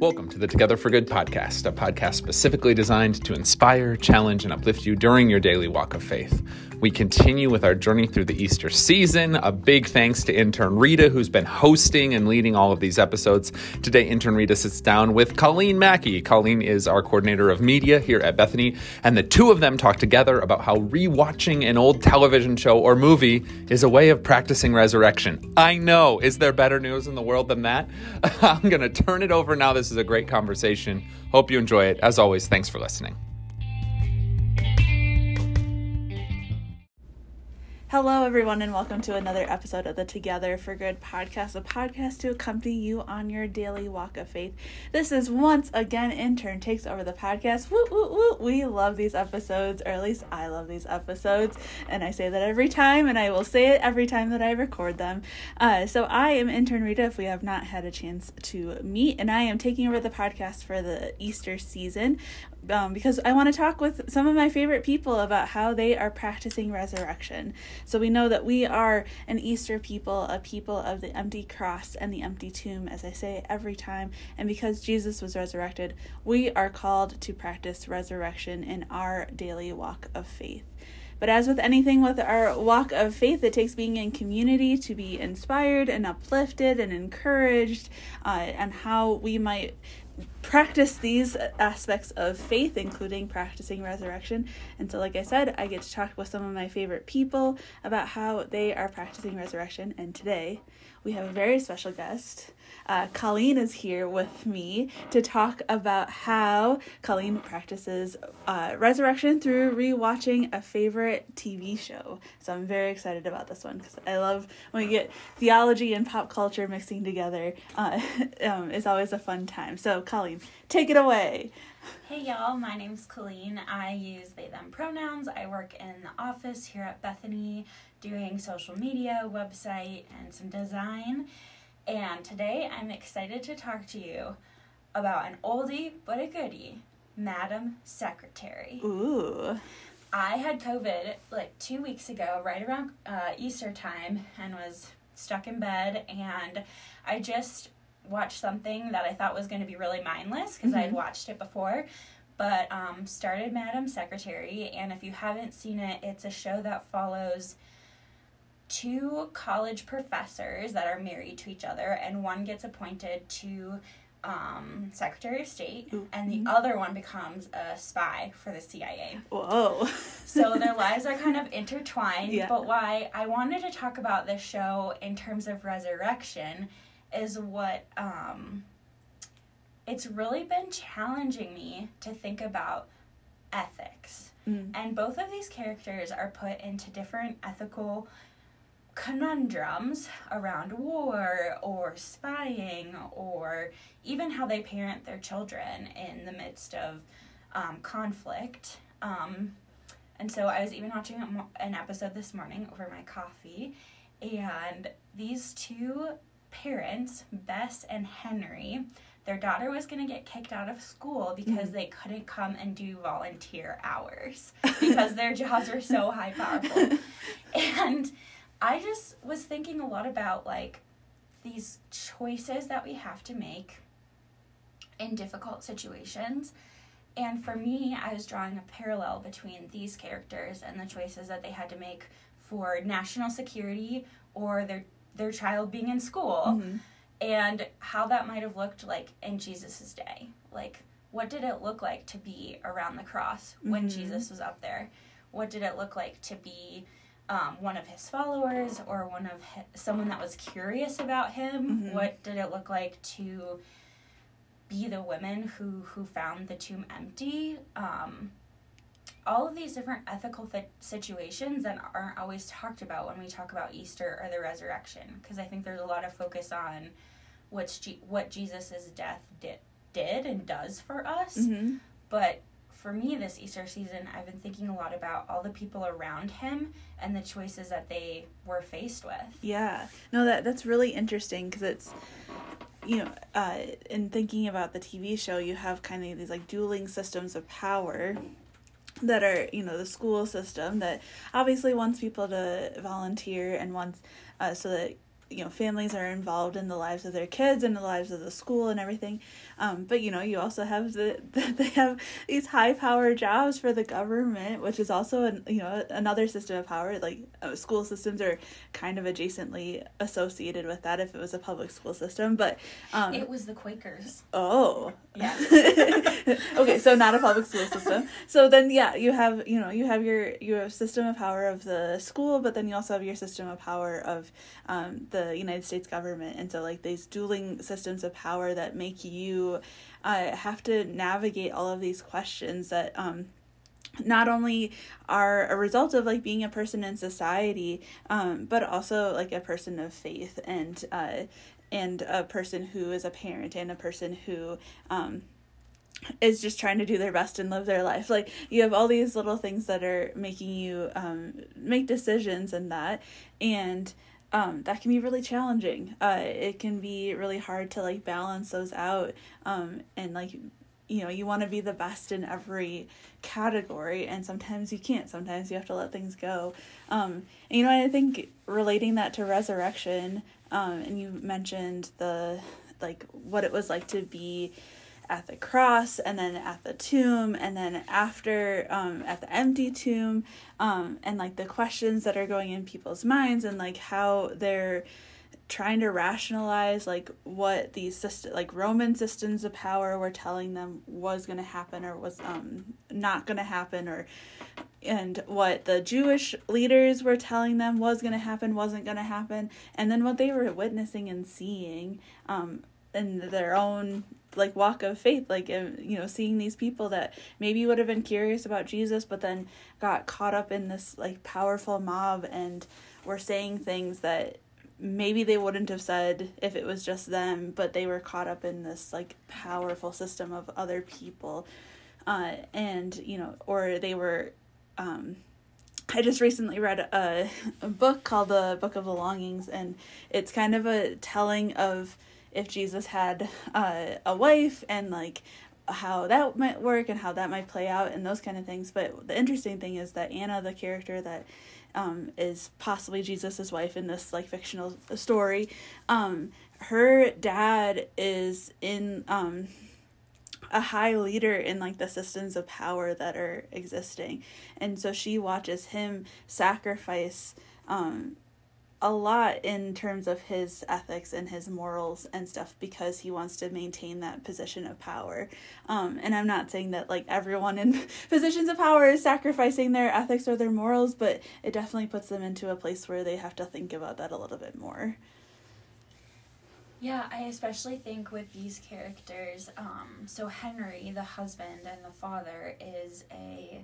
Welcome to the Together for Good podcast, a podcast specifically designed to inspire, challenge, and uplift you during your daily walk of faith. We continue with our journey through the Easter season. A big thanks to intern Rita, who's been hosting and leading all of these episodes. Today, intern Rita sits down with Colleen Maki. Colleen is our coordinator of media here at Bethany, and the two of them talk together about how rewatching an old television show or movie is a way of practicing resurrection. I know. Is there better news in the world than that? I'm going to turn it over now. This is a great conversation. Hope you enjoy it. As always, thanks for listening. Hello, everyone, and welcome to another episode of the Together for Good podcast, a podcast to accompany you on your daily walk of faith. This is once again intern takes over the podcast. Woo, woo, woo. We love these episodes, or at least I love these episodes, and I say that every time, and I will say it every time that I record them. Uh, so I am intern Rita. If we have not had a chance to meet, and I am taking over the podcast for the Easter season um, because I want to talk with some of my favorite people about how they are practicing resurrection. So we know that we are an Easter people, a people of the empty cross and the empty tomb, as I say every time. And because Jesus was resurrected, we are called to practice resurrection in our daily walk of faith. But as with anything with our walk of faith, it takes being in community to be inspired and uplifted and encouraged, uh, and how we might practice these aspects of faith, including practicing resurrection. And so, like I said, I get to talk with some of my favorite people about how they are practicing resurrection. And today, we have a very special guest. Uh, Colleen is here with me to talk about how Colleen practices uh, resurrection through rewatching a favorite TV show. So I'm very excited about this one because I love when we get theology and pop culture mixing together. Uh, um, it's always a fun time. So, Colleen, take it away. Hey y'all, my name's Colleen. I use they them pronouns. I work in the office here at Bethany doing social media, website, and some design. And today I'm excited to talk to you about an oldie but a goodie, Madam Secretary. Ooh. I had COVID like two weeks ago, right around uh, Easter time, and was stuck in bed. And I just watched something that I thought was going to be really mindless because mm-hmm. I had watched it before. But um, started Madam Secretary, and if you haven't seen it, it's a show that follows two college professors that are married to each other, and one gets appointed to um, Secretary of State, mm-hmm. and the other one becomes a spy for the CIA. Whoa. so their lives are kind of intertwined. Yeah. But why I wanted to talk about this show in terms of resurrection is what um, it's really been challenging me to think about ethics. Mm. And both of these characters are put into different ethical conundrums around war or spying or even how they parent their children in the midst of um, conflict. Um, and so I was even watching an episode this morning over my coffee, and these two parents, Bess and Henry, their daughter was going to get kicked out of school because mm-hmm. they couldn't come and do volunteer hours because their jobs were so high powerful. and I just was thinking a lot about like these choices that we have to make in difficult situations. And for me, I was drawing a parallel between these characters and the choices that they had to make for national security or their their child being in school mm-hmm. and how that might have looked like in Jesus's day. Like what did it look like to be around the cross when mm-hmm. Jesus was up there? What did it look like to be um, one of his followers or one of his, someone that was curious about him? Mm-hmm. What did it look like to be the women who who found the tomb empty? Um, all of these different ethical th- situations that aren't always talked about when we talk about Easter or the resurrection, because I think there's a lot of focus on what's G- what Jesus's death did did and does for us, mm-hmm. but for me this Easter season, I've been thinking a lot about all the people around him and the choices that they were faced with. Yeah. No, that that's really interesting because it's you know, uh, in thinking about the TV show, you have kind of these like dueling systems of power that are, you know, the school system that obviously wants people to volunteer and wants uh, so that you know families are involved in the lives of their kids and the lives of the school and everything. Um, but you know you also have the, the they have these high power jobs for the government which is also an, you know another system of power. Like uh, school systems are kind of adjacently associated with that if it was a public school system but um, it was the quakers. Oh. Yeah okay so not a public school system. So then yeah you have you know you have your your system of power of the school but then you also have your system of power of um, the the United States government. And so, like, these dueling systems of power that make you uh, have to navigate all of these questions that, um, not only are a result of like being a person in society um, but also like a person of faith and uh, and a person who is a parent and a person who um, is just trying to do their best and live their life like you have all these little things that are making you um, make decisions and that and um, that can be really challenging. Uh, it can be really hard to like balance those out. Um, and like, you know, you want to be the best in every category, and sometimes you can't. Sometimes you have to let things go. Um, and you know, I think relating that to resurrection, um, and you mentioned the like what it was like to be at the cross and then at the tomb and then after um, at the empty tomb um, and like the questions that are going in people's minds and like how they're trying to rationalize like what these system like roman systems of power were telling them was going to happen or was um not going to happen or and what the jewish leaders were telling them was going to happen wasn't going to happen and then what they were witnessing and seeing um in their own like walk of faith like you know seeing these people that maybe would have been curious about Jesus but then got caught up in this like powerful mob and were saying things that maybe they wouldn't have said if it was just them but they were caught up in this like powerful system of other people. Uh, and you know or they were um, I just recently read a, a book called the Book of Belongings, and it's kind of a telling of if Jesus had uh, a wife and like how that might work and how that might play out and those kind of things. But the interesting thing is that Anna, the character that um, is possibly Jesus's wife in this like fictional story, um, her dad is in um, a high leader in like the systems of power that are existing, and so she watches him sacrifice um, a lot in terms of his ethics and his morals and stuff because he wants to maintain that position of power. Um, and I'm not saying that like everyone in positions of power is sacrificing their ethics or their morals, but it definitely puts them into a place where they have to think about that a little bit more. Yeah, I especially think with these characters, um, so Henry, the husband and the father, is a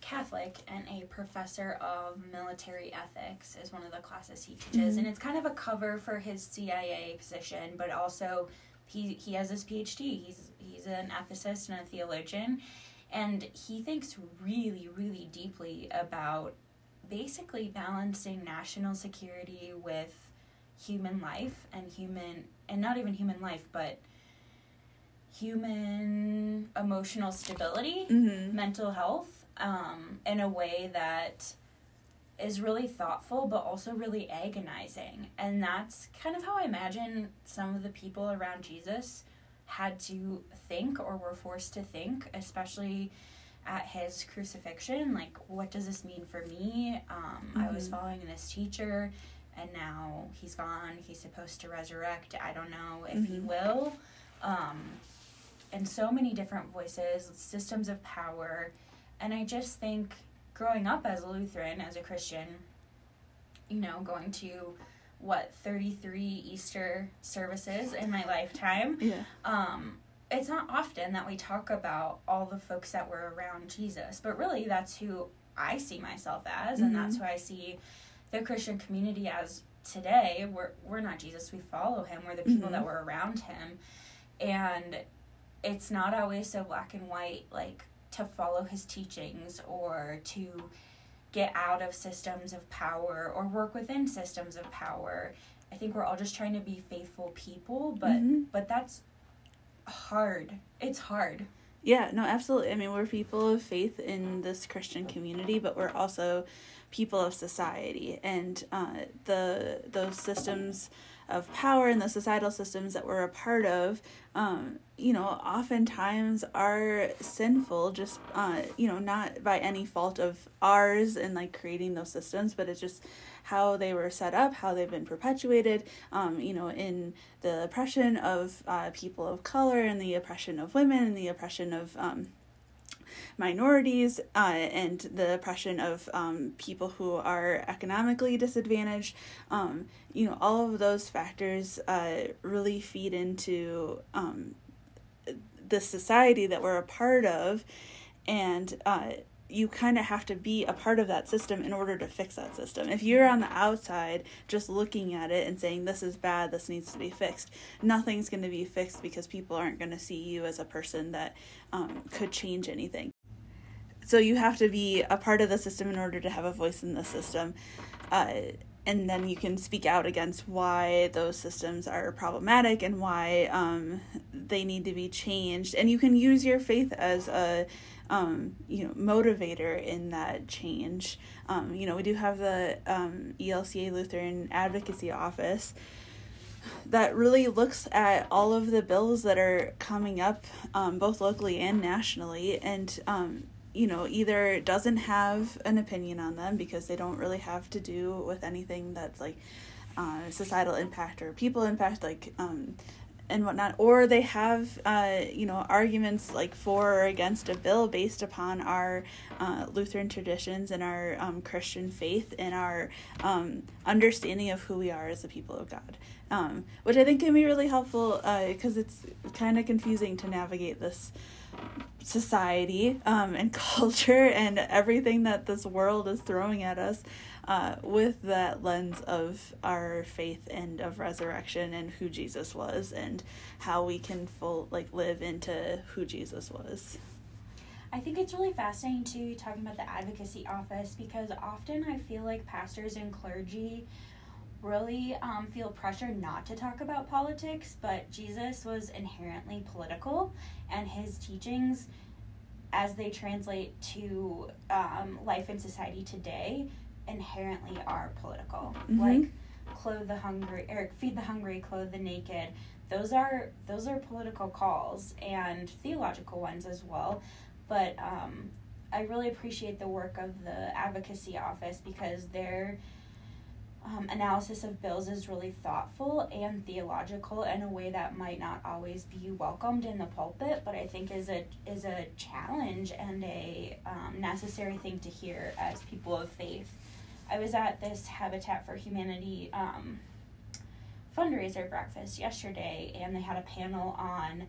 Catholic and a professor of military ethics is one of the classes he teaches, mm-hmm. and it's kind of a cover for his CIA position, but also he he has his PhD. He's he's an ethicist and a theologian, and he thinks really really deeply about basically balancing national security with human life and human and not even human life, but human emotional stability, mm-hmm. mental health um, in a way that is really thoughtful but also really agonizing. And that's kind of how I imagine some of the people around Jesus had to think or were forced to think, especially at his crucifixion. Like, what does this mean for me? Um, mm-hmm. I was mm-hmm. following this teacher and now he's gone. He's supposed to resurrect. I don't know if mm-hmm. he will. Um, and so many different voices, systems of power and I just think growing up as a Lutheran, as a Christian, you know, going to what 33 Easter services in my lifetime. Yeah. Um it's not often that we talk about all the folks that were around Jesus, but really that's who I see myself as mm-hmm. and that's who I see the Christian community as today. We're we're not Jesus, we follow him. We're the people mm-hmm. that were around him. And it's not always so black and white like to follow his teachings or to get out of systems of power or work within systems of power. I think we're all just trying to be faithful people, but mm-hmm. but that's hard. It's hard. Yeah, no, absolutely. I mean, we're people of faith in this Christian community, but we're also people of society and uh, the those systems of power and the societal systems that we're a part of, um, you know, oftentimes are sinful, just, uh, you know, not by any fault of ours in like creating those systems, but it's just how they were set up, how they've been perpetuated, um, you know, in the oppression of uh, people of color and the oppression of women and the oppression of, um, minorities uh, and the oppression of um, people who are economically disadvantaged. Um, you know, all of those factors uh, really feed into um, the society that we're a part of. And uh, you kind of have to be a part of that system in order to fix that system. If you're on the outside just looking at it and saying this is bad, this needs to be fixed, nothing's going to be fixed because people aren't going to see you as a person that um, could change anything. So you have to be a part of the system in order to have a voice in the system. Uh, and then you can speak out against why those systems are problematic and why um, they need to be changed. And you can use your faith as a um, you know motivator in that change. Um, you know, we do have the um, ELCA Lutheran Advocacy Office that really looks at all of the bills that are coming up, um, both locally and nationally, and um, you know either doesn't have an opinion on them because they don't really have to do with anything that's like uh, societal impact or people impact, like um, and whatnot, or they have, uh, you know, arguments like for or against a bill based upon our uh, Lutheran traditions and our um, Christian faith and our um, understanding of who we are as a people of God, um, which I think can be really helpful because uh, it's kind of confusing to navigate this society um, and culture and everything that this world is throwing at us uh, with that lens of our faith and of resurrection and who Jesus was and how we can full like live into who Jesus was. I think it's really fascinating too talking about the advocacy office because often I feel like pastors and clergy really um, feel pressure not to talk about politics, but Jesus was inherently political, and his teachings, as they translate to um, life in society today, inherently are political. Mm-hmm. Like clothe the hungry or feed the hungry, clothe the naked. Those are those are political calls and theological ones as well. But um, I really appreciate the work of the advocacy office because their um, analysis of bills is really thoughtful and theological in a way that might not always be welcomed in the pulpit, but I think is a is a challenge and a um, necessary thing to hear as people of faith. I was at this Habitat for Humanity um, fundraiser breakfast yesterday, and they had a panel on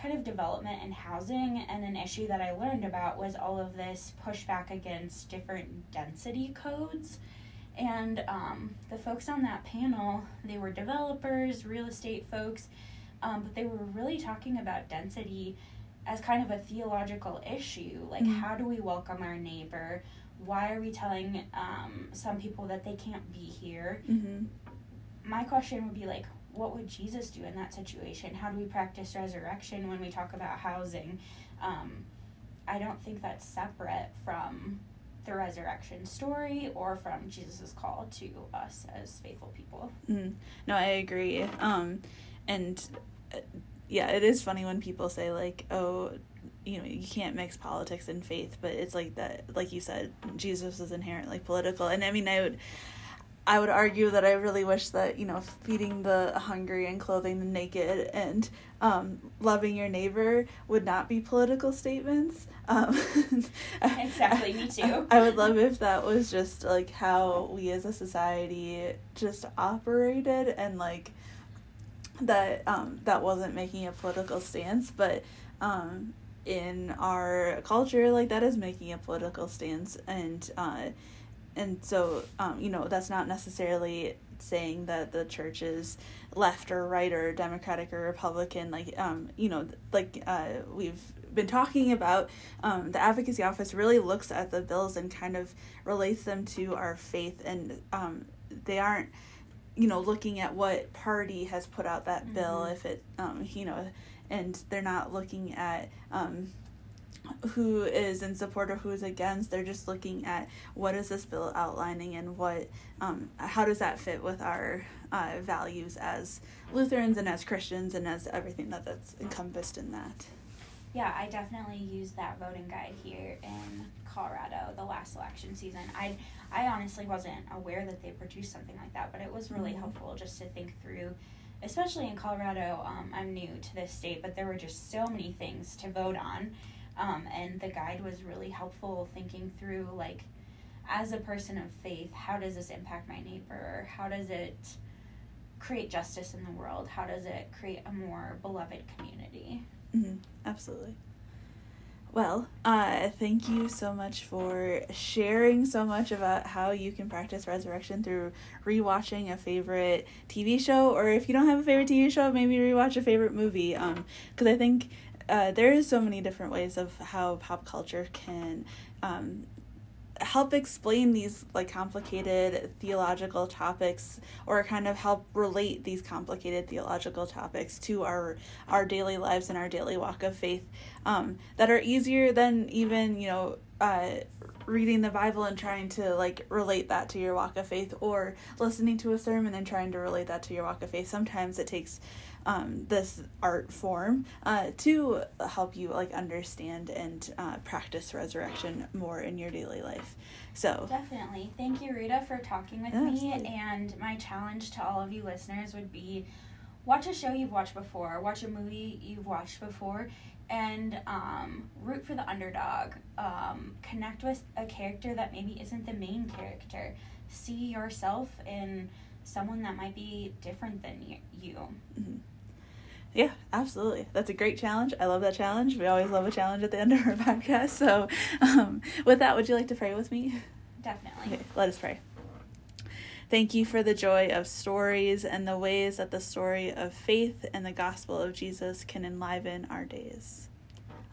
kind of development and housing. And an issue that I learned about was all of this pushback against different density codes. And um, the folks on that panel, they were developers, real estate folks, um, but they were really talking about density as kind of a theological issue. Like, mm-hmm. how do we welcome our neighbor? why are we telling um, some people that they can't be here? Mm-hmm. My question would be like, what would Jesus do in that situation? How do we practice resurrection when we talk about housing? Um, I don't think that's separate from the resurrection story or from Jesus' call to us as faithful people. Mm. No, I agree. Um, and uh, yeah, it is funny when people say, like, oh, you know you can't mix politics and faith but it's like that like you said jesus is inherently political and i mean i would i would argue that i really wish that you know feeding the hungry and clothing the naked and um, loving your neighbor would not be political statements. Um, exactly me too. I, I would love if that was just like how we as a society just operated and like that um, that wasn't making a political stance but um, in our culture like that is making a political stance and uh and so um you know that's not necessarily saying that the church is left or right or democratic or republican like um you know like uh we've been talking about um the advocacy office really looks at the bills and kind of relates them to our faith and um they aren't you know looking at what party has put out that mm-hmm. bill if it um you know and they're not looking at um, who is in support or who is against. They're just looking at what is this bill outlining and what um, how does that fit with our uh, values as Lutherans and as Christians and as everything that that's encompassed in that. Yeah, I definitely used that voting guide here in Colorado the last election season. I I honestly wasn't aware that they produced something like that, but it was really mm-hmm. helpful just to think through especially in Colorado. Um, I'm new to this state, but there were just so many things to vote on um, and the guide was really helpful thinking through, like, as a person of faith, how does this impact my neighbor? How does it create justice in the world? How does it create a more beloved community? Mm-hmm. Absolutely. Well, uh, thank you so much for sharing so much about how you can practice resurrection through rewatching a favorite TV show, or if you don't have a favorite TV show, maybe rewatch a favorite movie. Um, because I think uh, there is so many different ways of how pop culture can um, help explain these like complicated theological topics or kind of help relate these complicated theological topics to our our daily lives and our daily walk of faith um, that are easier than even you know uh, reading the bible and trying to like relate that to your walk of faith or listening to a sermon and trying to relate that to your walk of faith. Sometimes it takes um, this art form uh, to help you like understand and uh, practice resurrection more in your daily life. So definitely, thank you, Rita, for talking with yeah, me. Absolutely. And my challenge to all of you listeners would be watch a show you've watched before, watch a movie you've watched before, and um, root for the underdog. Um, connect with a character that maybe isn't the main character. See yourself in someone that might be different than you. Mm-hmm. Yeah, absolutely. That's a great challenge. I love that challenge. We always love a challenge at the end of our podcast. So, um, with that, would you like to pray with me? Definitely. Okay, let us pray. Thank you for the joy of stories and the ways that the story of faith and the gospel of Jesus can enliven our days.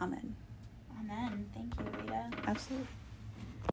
Amen. Amen. Thank you, Rita. Absolutely.